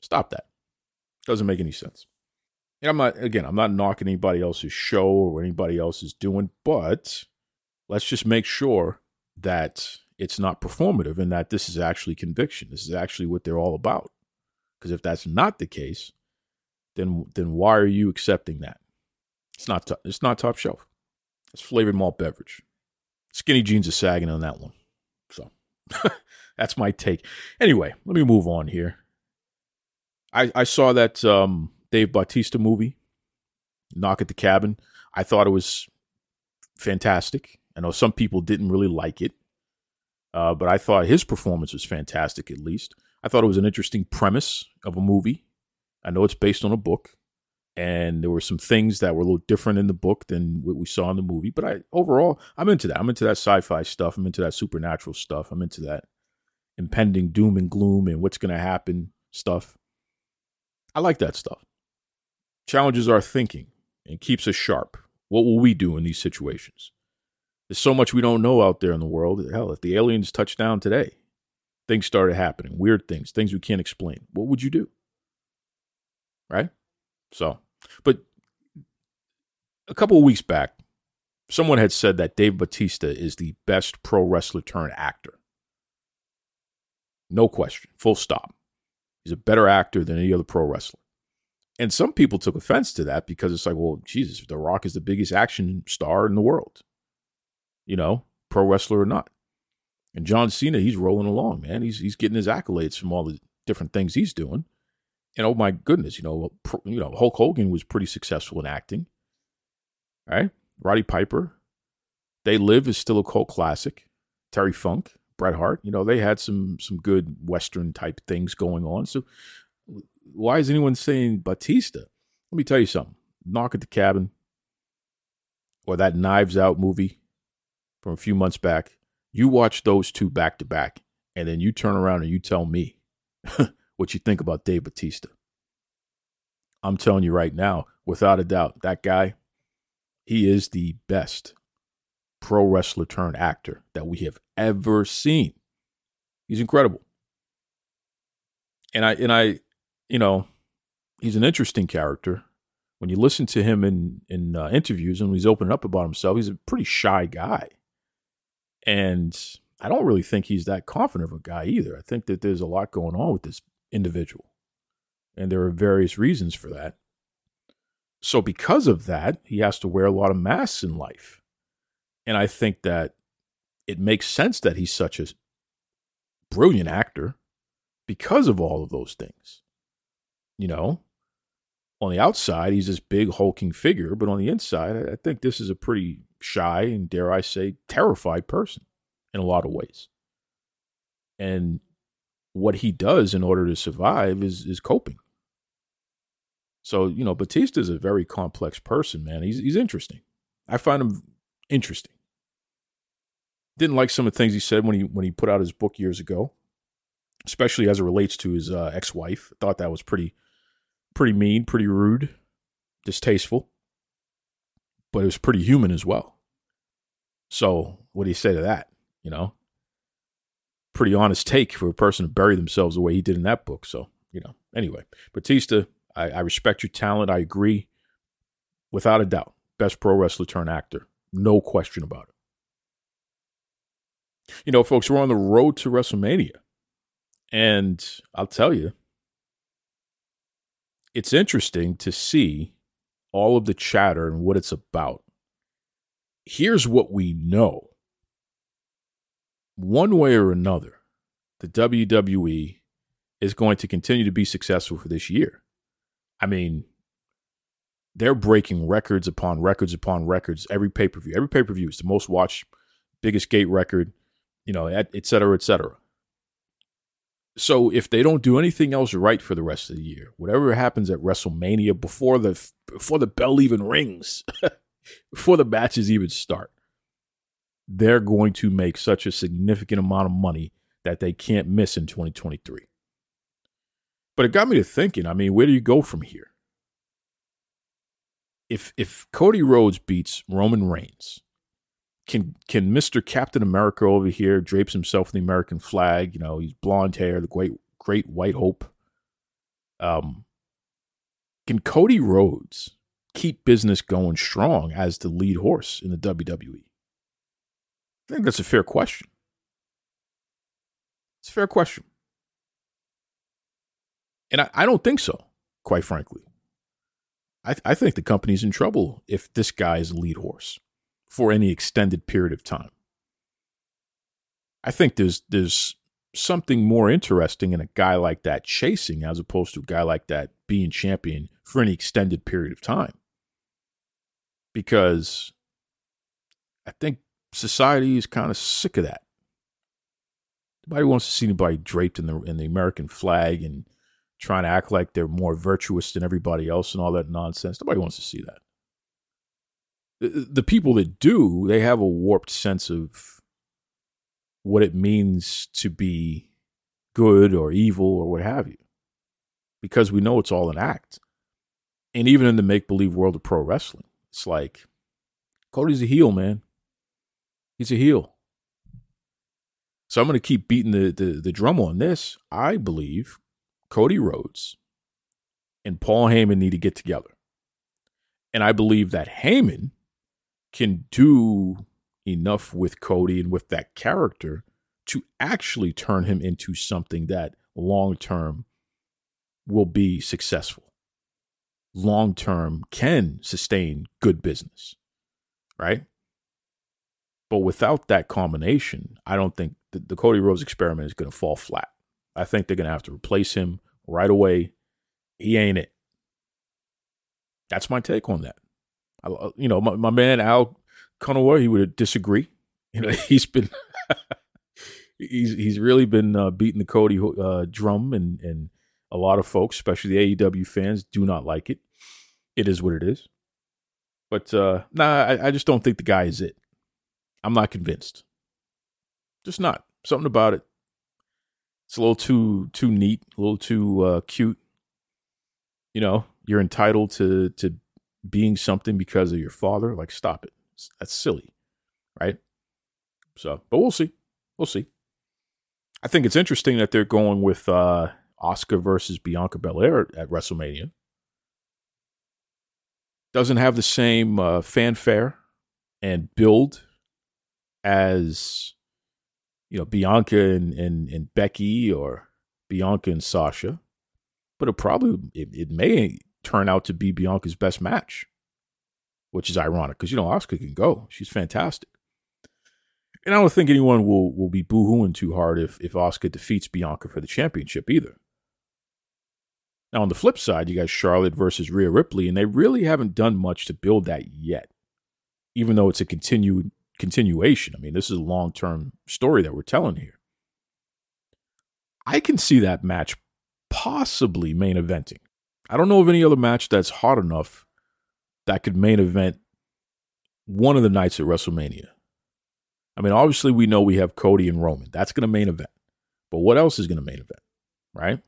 Stop that. Doesn't make any sense. And I'm not again, I'm not knocking anybody else's show or what anybody else is doing, but let's just make sure that it's not performative and that this is actually conviction. This is actually what they're all about. Because if that's not the case, then then why are you accepting that? It's not t- it's not top shelf. It's flavored malt beverage. Skinny jeans are sagging on that one. So *laughs* that's my take. Anyway, let me move on here. I I saw that um, Dave Bautista movie, Knock at the Cabin. I thought it was fantastic. I know some people didn't really like it, uh, but I thought his performance was fantastic. At least I thought it was an interesting premise of a movie. I know it's based on a book, and there were some things that were a little different in the book than what we saw in the movie. But I overall, I'm into that. I'm into that sci-fi stuff. I'm into that supernatural stuff. I'm into that impending doom and gloom and what's going to happen stuff. I like that stuff. Challenges our thinking and keeps us sharp. What will we do in these situations? There's so much we don't know out there in the world. Hell, if the aliens touched down today, things started happening, weird things, things we can't explain. What would you do? Right? So, but a couple of weeks back, someone had said that Dave Batista is the best pro wrestler turned actor. No question, full stop. He's a better actor than any other pro wrestler. And some people took offense to that because it's like, well, Jesus, The Rock is the biggest action star in the world. You know, pro wrestler or not. And John Cena, he's rolling along, man. He's he's getting his accolades from all the different things he's doing and oh my goodness, you know, you know, Hulk Hogan was pretty successful in acting. Right? Roddy Piper, They Live is still a cult classic. Terry Funk, Bret Hart, you know, they had some some good Western type things going on. So why is anyone saying Batista? Let me tell you something. Knock at the Cabin, or that Knives Out movie from a few months back. You watch those two back to back, and then you turn around and you tell me *laughs* what you think about Dave Batista. I'm telling you right now, without a doubt, that guy, he is the best pro wrestler turned actor that we have ever seen. He's incredible. And I and I, you know, he's an interesting character. When you listen to him in in uh, interviews and he's opening up about himself, he's a pretty shy guy. And I don't really think he's that confident of a guy either. I think that there's a lot going on with this individual. And there are various reasons for that. So, because of that, he has to wear a lot of masks in life. And I think that it makes sense that he's such a brilliant actor because of all of those things. You know, on the outside, he's this big, hulking figure, but on the inside, I think this is a pretty shy and, dare I say, terrified person in a lot of ways. And what he does in order to survive is is coping. So, you know, Batista is a very complex person, man. He's he's interesting. I find him interesting. Didn't like some of the things he said when he when he put out his book years ago, especially as it relates to his uh, ex-wife. Thought that was pretty pretty mean, pretty rude, distasteful. But it was pretty human as well. So, what do you say to that? You know, pretty honest take for a person to bury themselves the way he did in that book. So, you know, anyway, Batista, I, I respect your talent. I agree without a doubt. Best pro wrestler turned actor. No question about it. You know, folks, we're on the road to WrestleMania. And I'll tell you, it's interesting to see all of the chatter and what it's about. here's what we know one way or another, the WWE is going to continue to be successful for this year. I mean, they're breaking records upon records upon records every pay per view. Every pay per view is the most watched, biggest gate record, you know, et, et cetera, et cetera. So if they don't do anything else right for the rest of the year, whatever happens at WrestleMania before the before the bell even rings, *laughs* before the matches even start, they're going to make such a significant amount of money that they can't miss in 2023. But it got me to thinking, I mean, where do you go from here? If if Cody Rhodes beats Roman Reigns, can can Mr. Captain America over here drapes himself in the American flag, you know, he's blonde hair, the great great white hope. Um can Cody Rhodes keep business going strong as the lead horse in the WWE? I think that's a fair question. It's a fair question. And I, I don't think so, quite frankly. I, th- I think the company's in trouble if this guy is lead horse for any extended period of time. I think there's there's something more interesting in a guy like that chasing as opposed to a guy like that being champion for any extended period of time. Because I think society is kind of sick of that. Nobody wants to see anybody draped in the in the American flag and trying to act like they're more virtuous than everybody else and all that nonsense. Nobody wants to see that. The, people that do, they have a warped sense of what it means to be good or evil or what have you. Because we know it's all an act. And even in the make believe world of pro wrestling, it's like Cody's a heel, man. He's a heel. So I'm going to keep beating the, the, the drum on this. I believe Cody Rhodes and Paul Heyman need to get together. And I believe that Heyman can do enough with Cody and with that character to actually turn him into something that long term will be successful, long term can sustain good business, right? But without that combination, I don't think the, the Cody Rhodes experiment is going to fall flat. I think they're going to have to replace him right away. He ain't it. That's my take on that. You know, my, my man Al Conaway, he would disagree. You know, *laughs* he's been he's he's really been uh, beating the Cody uh, drum, and and a lot of folks, especially the AEW fans, do not like it. It is what it is. But uh, nah, I, I just don't think the guy is it. I'm not convinced. Just not. Something about it it's a little too too neat, a little too uh, cute. You know, you're entitled to to being something because of your father. Like, stop it. That's silly, right? So, but we'll see. We'll see. I think it's interesting that they're going with uh, Asuka versus Bianca Belair at WrestleMania. Doesn't have the same uh, fanfare and build as you know, Bianca and, and, and Becky or Bianca and Sasha, but it probably, it, it may turn out to be Bianca's best match, which is ironic because, you know, Asuka can go. She's fantastic. And I don't think anyone will, will be boo-hooing too hard if, if Asuka defeats Bianca for the championship either. Now, on the flip side, you got Charlotte versus Rhea Ripley, and they really haven't done much to build that yet, even though it's a continued continuation. I mean, this is a long term story that we're telling here. I can see that match possibly main eventing. I don't know of any other match that's hot enough that could main event one of the nights at WrestleMania. I mean, obviously, we know we have Cody and Roman. That's going to main event. But what else is going to main event, right?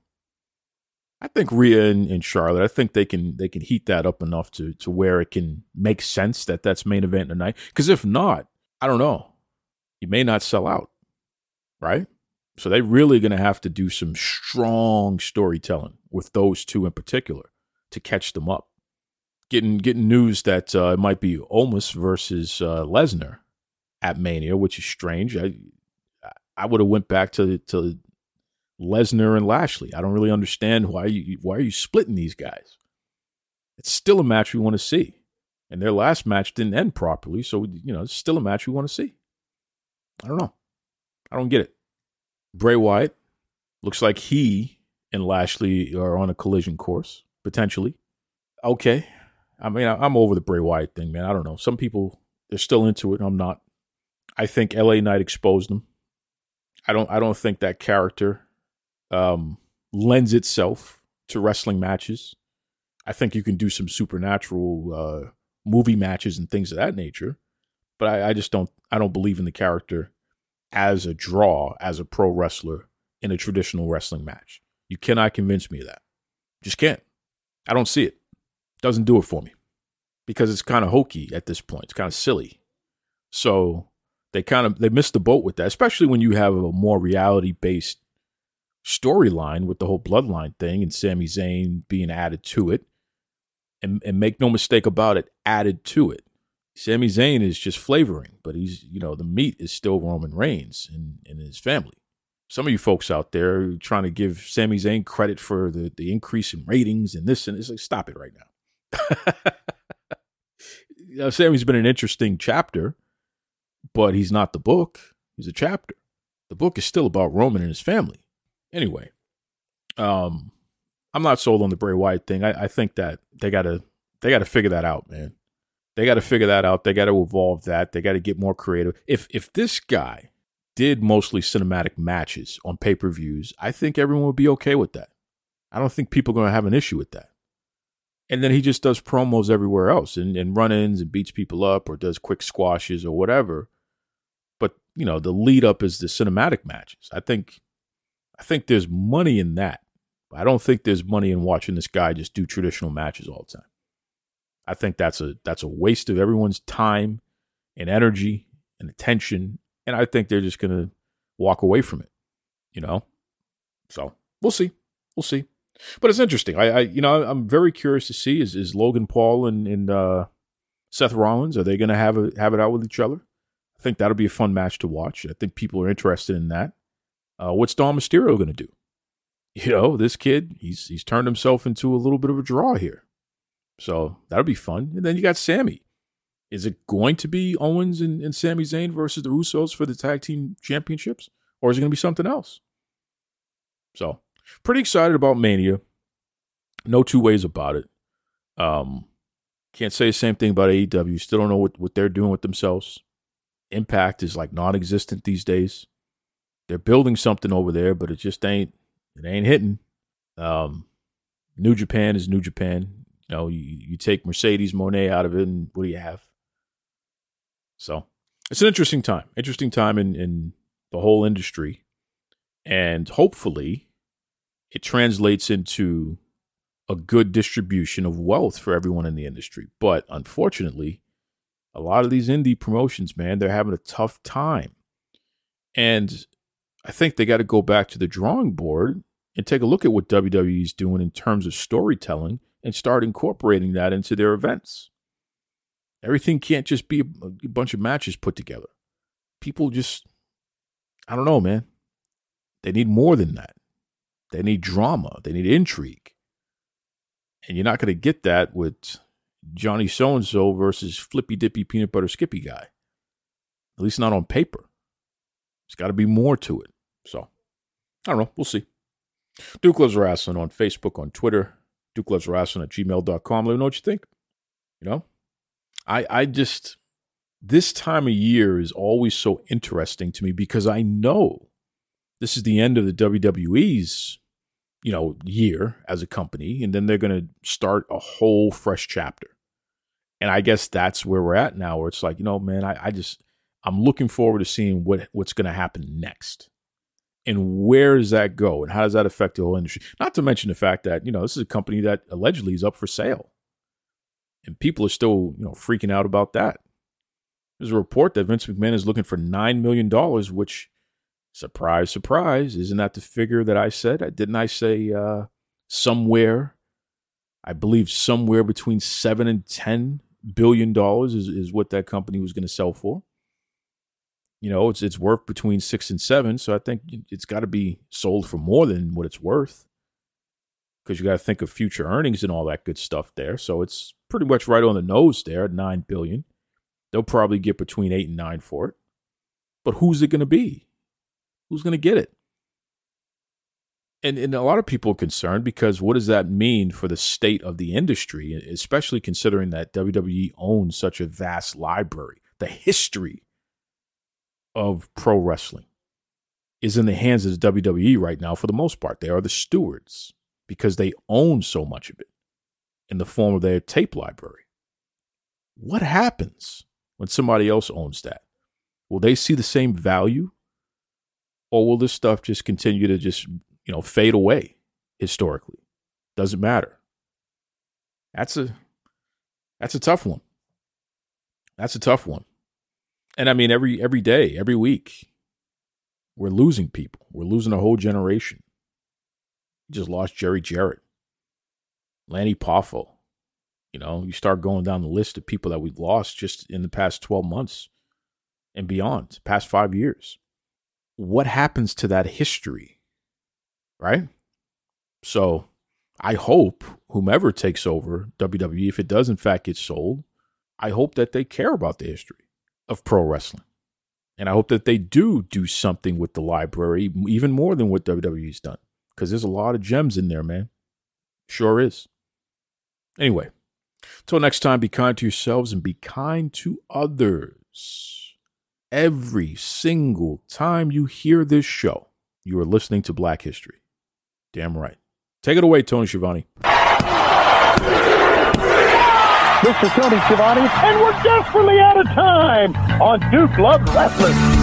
I think Rhea and, and, Charlotte. I think they can they can heat that up enough to to where it can make sense that that's main event tonight. Because if not, I don't know. You may not sell out, right? So they're really going to have to do some strong storytelling with those two in particular to catch them up. Getting getting news that uh, it might be Omos versus uh, Lesnar at Mania, which is strange. I I would have went back to to Lesnar and Lashley. I don't really understand why you why are you splitting these guys. It's still a match we want to see. And their last match didn't end properly. So, you know, it's still a match we want to see. I don't know. I don't get it. Bray Wyatt looks like he and Lashley are on a collision course, potentially. Okay. I mean, I'm over the Bray Wyatt thing, man. I don't know. Some people, they're still into it. I'm not. I think LA Knight exposed them. I don't I don't think that character um, lends itself to wrestling matches. I think you can do some supernatural uh, movie matches and things of that nature, but I, I just don't I don't believe in the character as a draw as a pro wrestler in a traditional wrestling match. You cannot convince me of that. Just can't. I don't see it. Doesn't do it for me because it's kind of hokey at this point. It's kind of silly. So they kind of they missed the boat with that, especially when you have a more reality based storyline with the whole bloodline thing and Sami Zayn being added to it. And and make no mistake about it, added to it. Sami Zayn is just flavoring, but he's you know the meat is still Roman Reigns and, and his family. Some of you folks out there trying to give Sami Zayn credit for the the increase in ratings and this and it's like stop it right now. *laughs* you know, Sami's been an interesting chapter but he's not the book. He's a chapter. The book is still about Roman and his family. Anyway, um, I'm not sold on the Bray Wyatt thing. I, I think that they gotta they gotta figure that out, man. They gotta figure that out. They gotta evolve that. They gotta get more creative. If if this guy did mostly cinematic matches on pay per views, I think everyone would be okay with that. I don't think people are gonna have an issue with that. And then he just does promos everywhere else and, and run ins and beats people up or does quick squashes or whatever. But, you know, the lead up is the cinematic matches. I think I think there's money in that. I don't think there's money in watching this guy just do traditional matches all the time. I think that's a that's a waste of everyone's time and energy and attention. And I think they're just gonna walk away from it. You know? So we'll see. We'll see. But it's interesting. I, I you know, I'm very curious to see is is Logan Paul and, and uh, Seth Rollins are they to have a have it out with each other? I think that'll be a fun match to watch. I think people are interested in that. Uh, what's Dom Mysterio to do? You know, this kid he's he's turned himself into a little bit of a draw here, so that'll be fun. And then you got Sammy. Is it going to be Owens and, and Sami Zayn versus the Usos for the tag team championships, or is it going to be something else? So pretty excited about Mania. No two ways about it. Um, can't say the same thing about AEW. Still don't know what, what they're doing with themselves. Impact is like non-existent these days. They're building something over there, but it just ain't it ain't hitting. Um, New Japan is New Japan. You know, you, you take Mercedes Moné out of it, and what do you have? So it's an interesting time. Interesting time in in the whole industry, and hopefully it translates into a good distribution of wealth for everyone in the industry. But unfortunately, a lot of these indie promotions, man, they're having a tough time. And I think they got to go back to the drawing board and take a look at what WWE is doing in terms of storytelling and start incorporating that into their events. Everything can't just be a bunch of matches put together. People just, I don't know, man. They need more than that. They need drama. They need intrigue. And you're not going to get that with Johnny so and so versus Flippy Dippy Peanut Butter Skippy guy. At least not on paper. There's got to be more to it. So, I don't know. We'll see. Duke Loves Wrestling on Facebook, on Twitter. Duke Loves at gmail.com. Let me know what you think. You know, I, I just, this time of year is always so interesting to me because I know this is the end of the WWE's, you know, year as a company, and then they're going to start a whole fresh chapter. And I guess that's where we're at now, where it's like, you know, man, I, I just I'm looking forward to seeing what what's going to happen next, and where does that go, and how does that affect the whole industry? Not to mention the fact that you know this is a company that allegedly is up for sale, and people are still you know freaking out about that. There's a report that Vince McMahon is looking for nine million dollars, which Surprise, surprise. Isn't that the figure that I said? Didn't I say uh, somewhere? I believe somewhere between seven and ten billion dollars is, is what that company was going to sell for. You know, it's it's worth between six and seven, so I think it's got to be sold for more than what it's worth. because you got to think of future earnings and all that good stuff there. So it's pretty much right on the nose there at nine billion. They'll probably get between eight and nine for it. But who's it going to be? Who's going to get it? And, and a lot of people are concerned because what does that mean for the state of the industry, especially considering that WWE owns such a vast library? The history of pro wrestling is in the hands of the WWE right now for the most part. They are the stewards because they own so much of it in the form of their tape library. What happens when somebody else owns that? Will they see the same value? Or will this stuff just continue to just, you know, fade away historically? Doesn't matter. That's a that's a tough one. That's a tough one. And I mean every every day, every week, we're losing people. We're losing a whole generation. We just lost Jerry Jarrett, Lanny Poffo. You know, you start going down the list of people that we've lost just in the past 12 months and beyond, past five years. What happens to that history? Right? So I hope whomever takes over WWE, if it does in fact get sold, I hope that they care about the history of pro wrestling. And I hope that they do do something with the library, even more than what WWE's done, because there's a lot of gems in there, man. Sure is. Anyway, till next time, be kind to yourselves and be kind to others. Every single time you hear this show, you are listening to Black History. Damn right. Take it away, Tony Schiavone. This is Tony Schiavone, and we're desperately out of time on Duke Love Wrestling.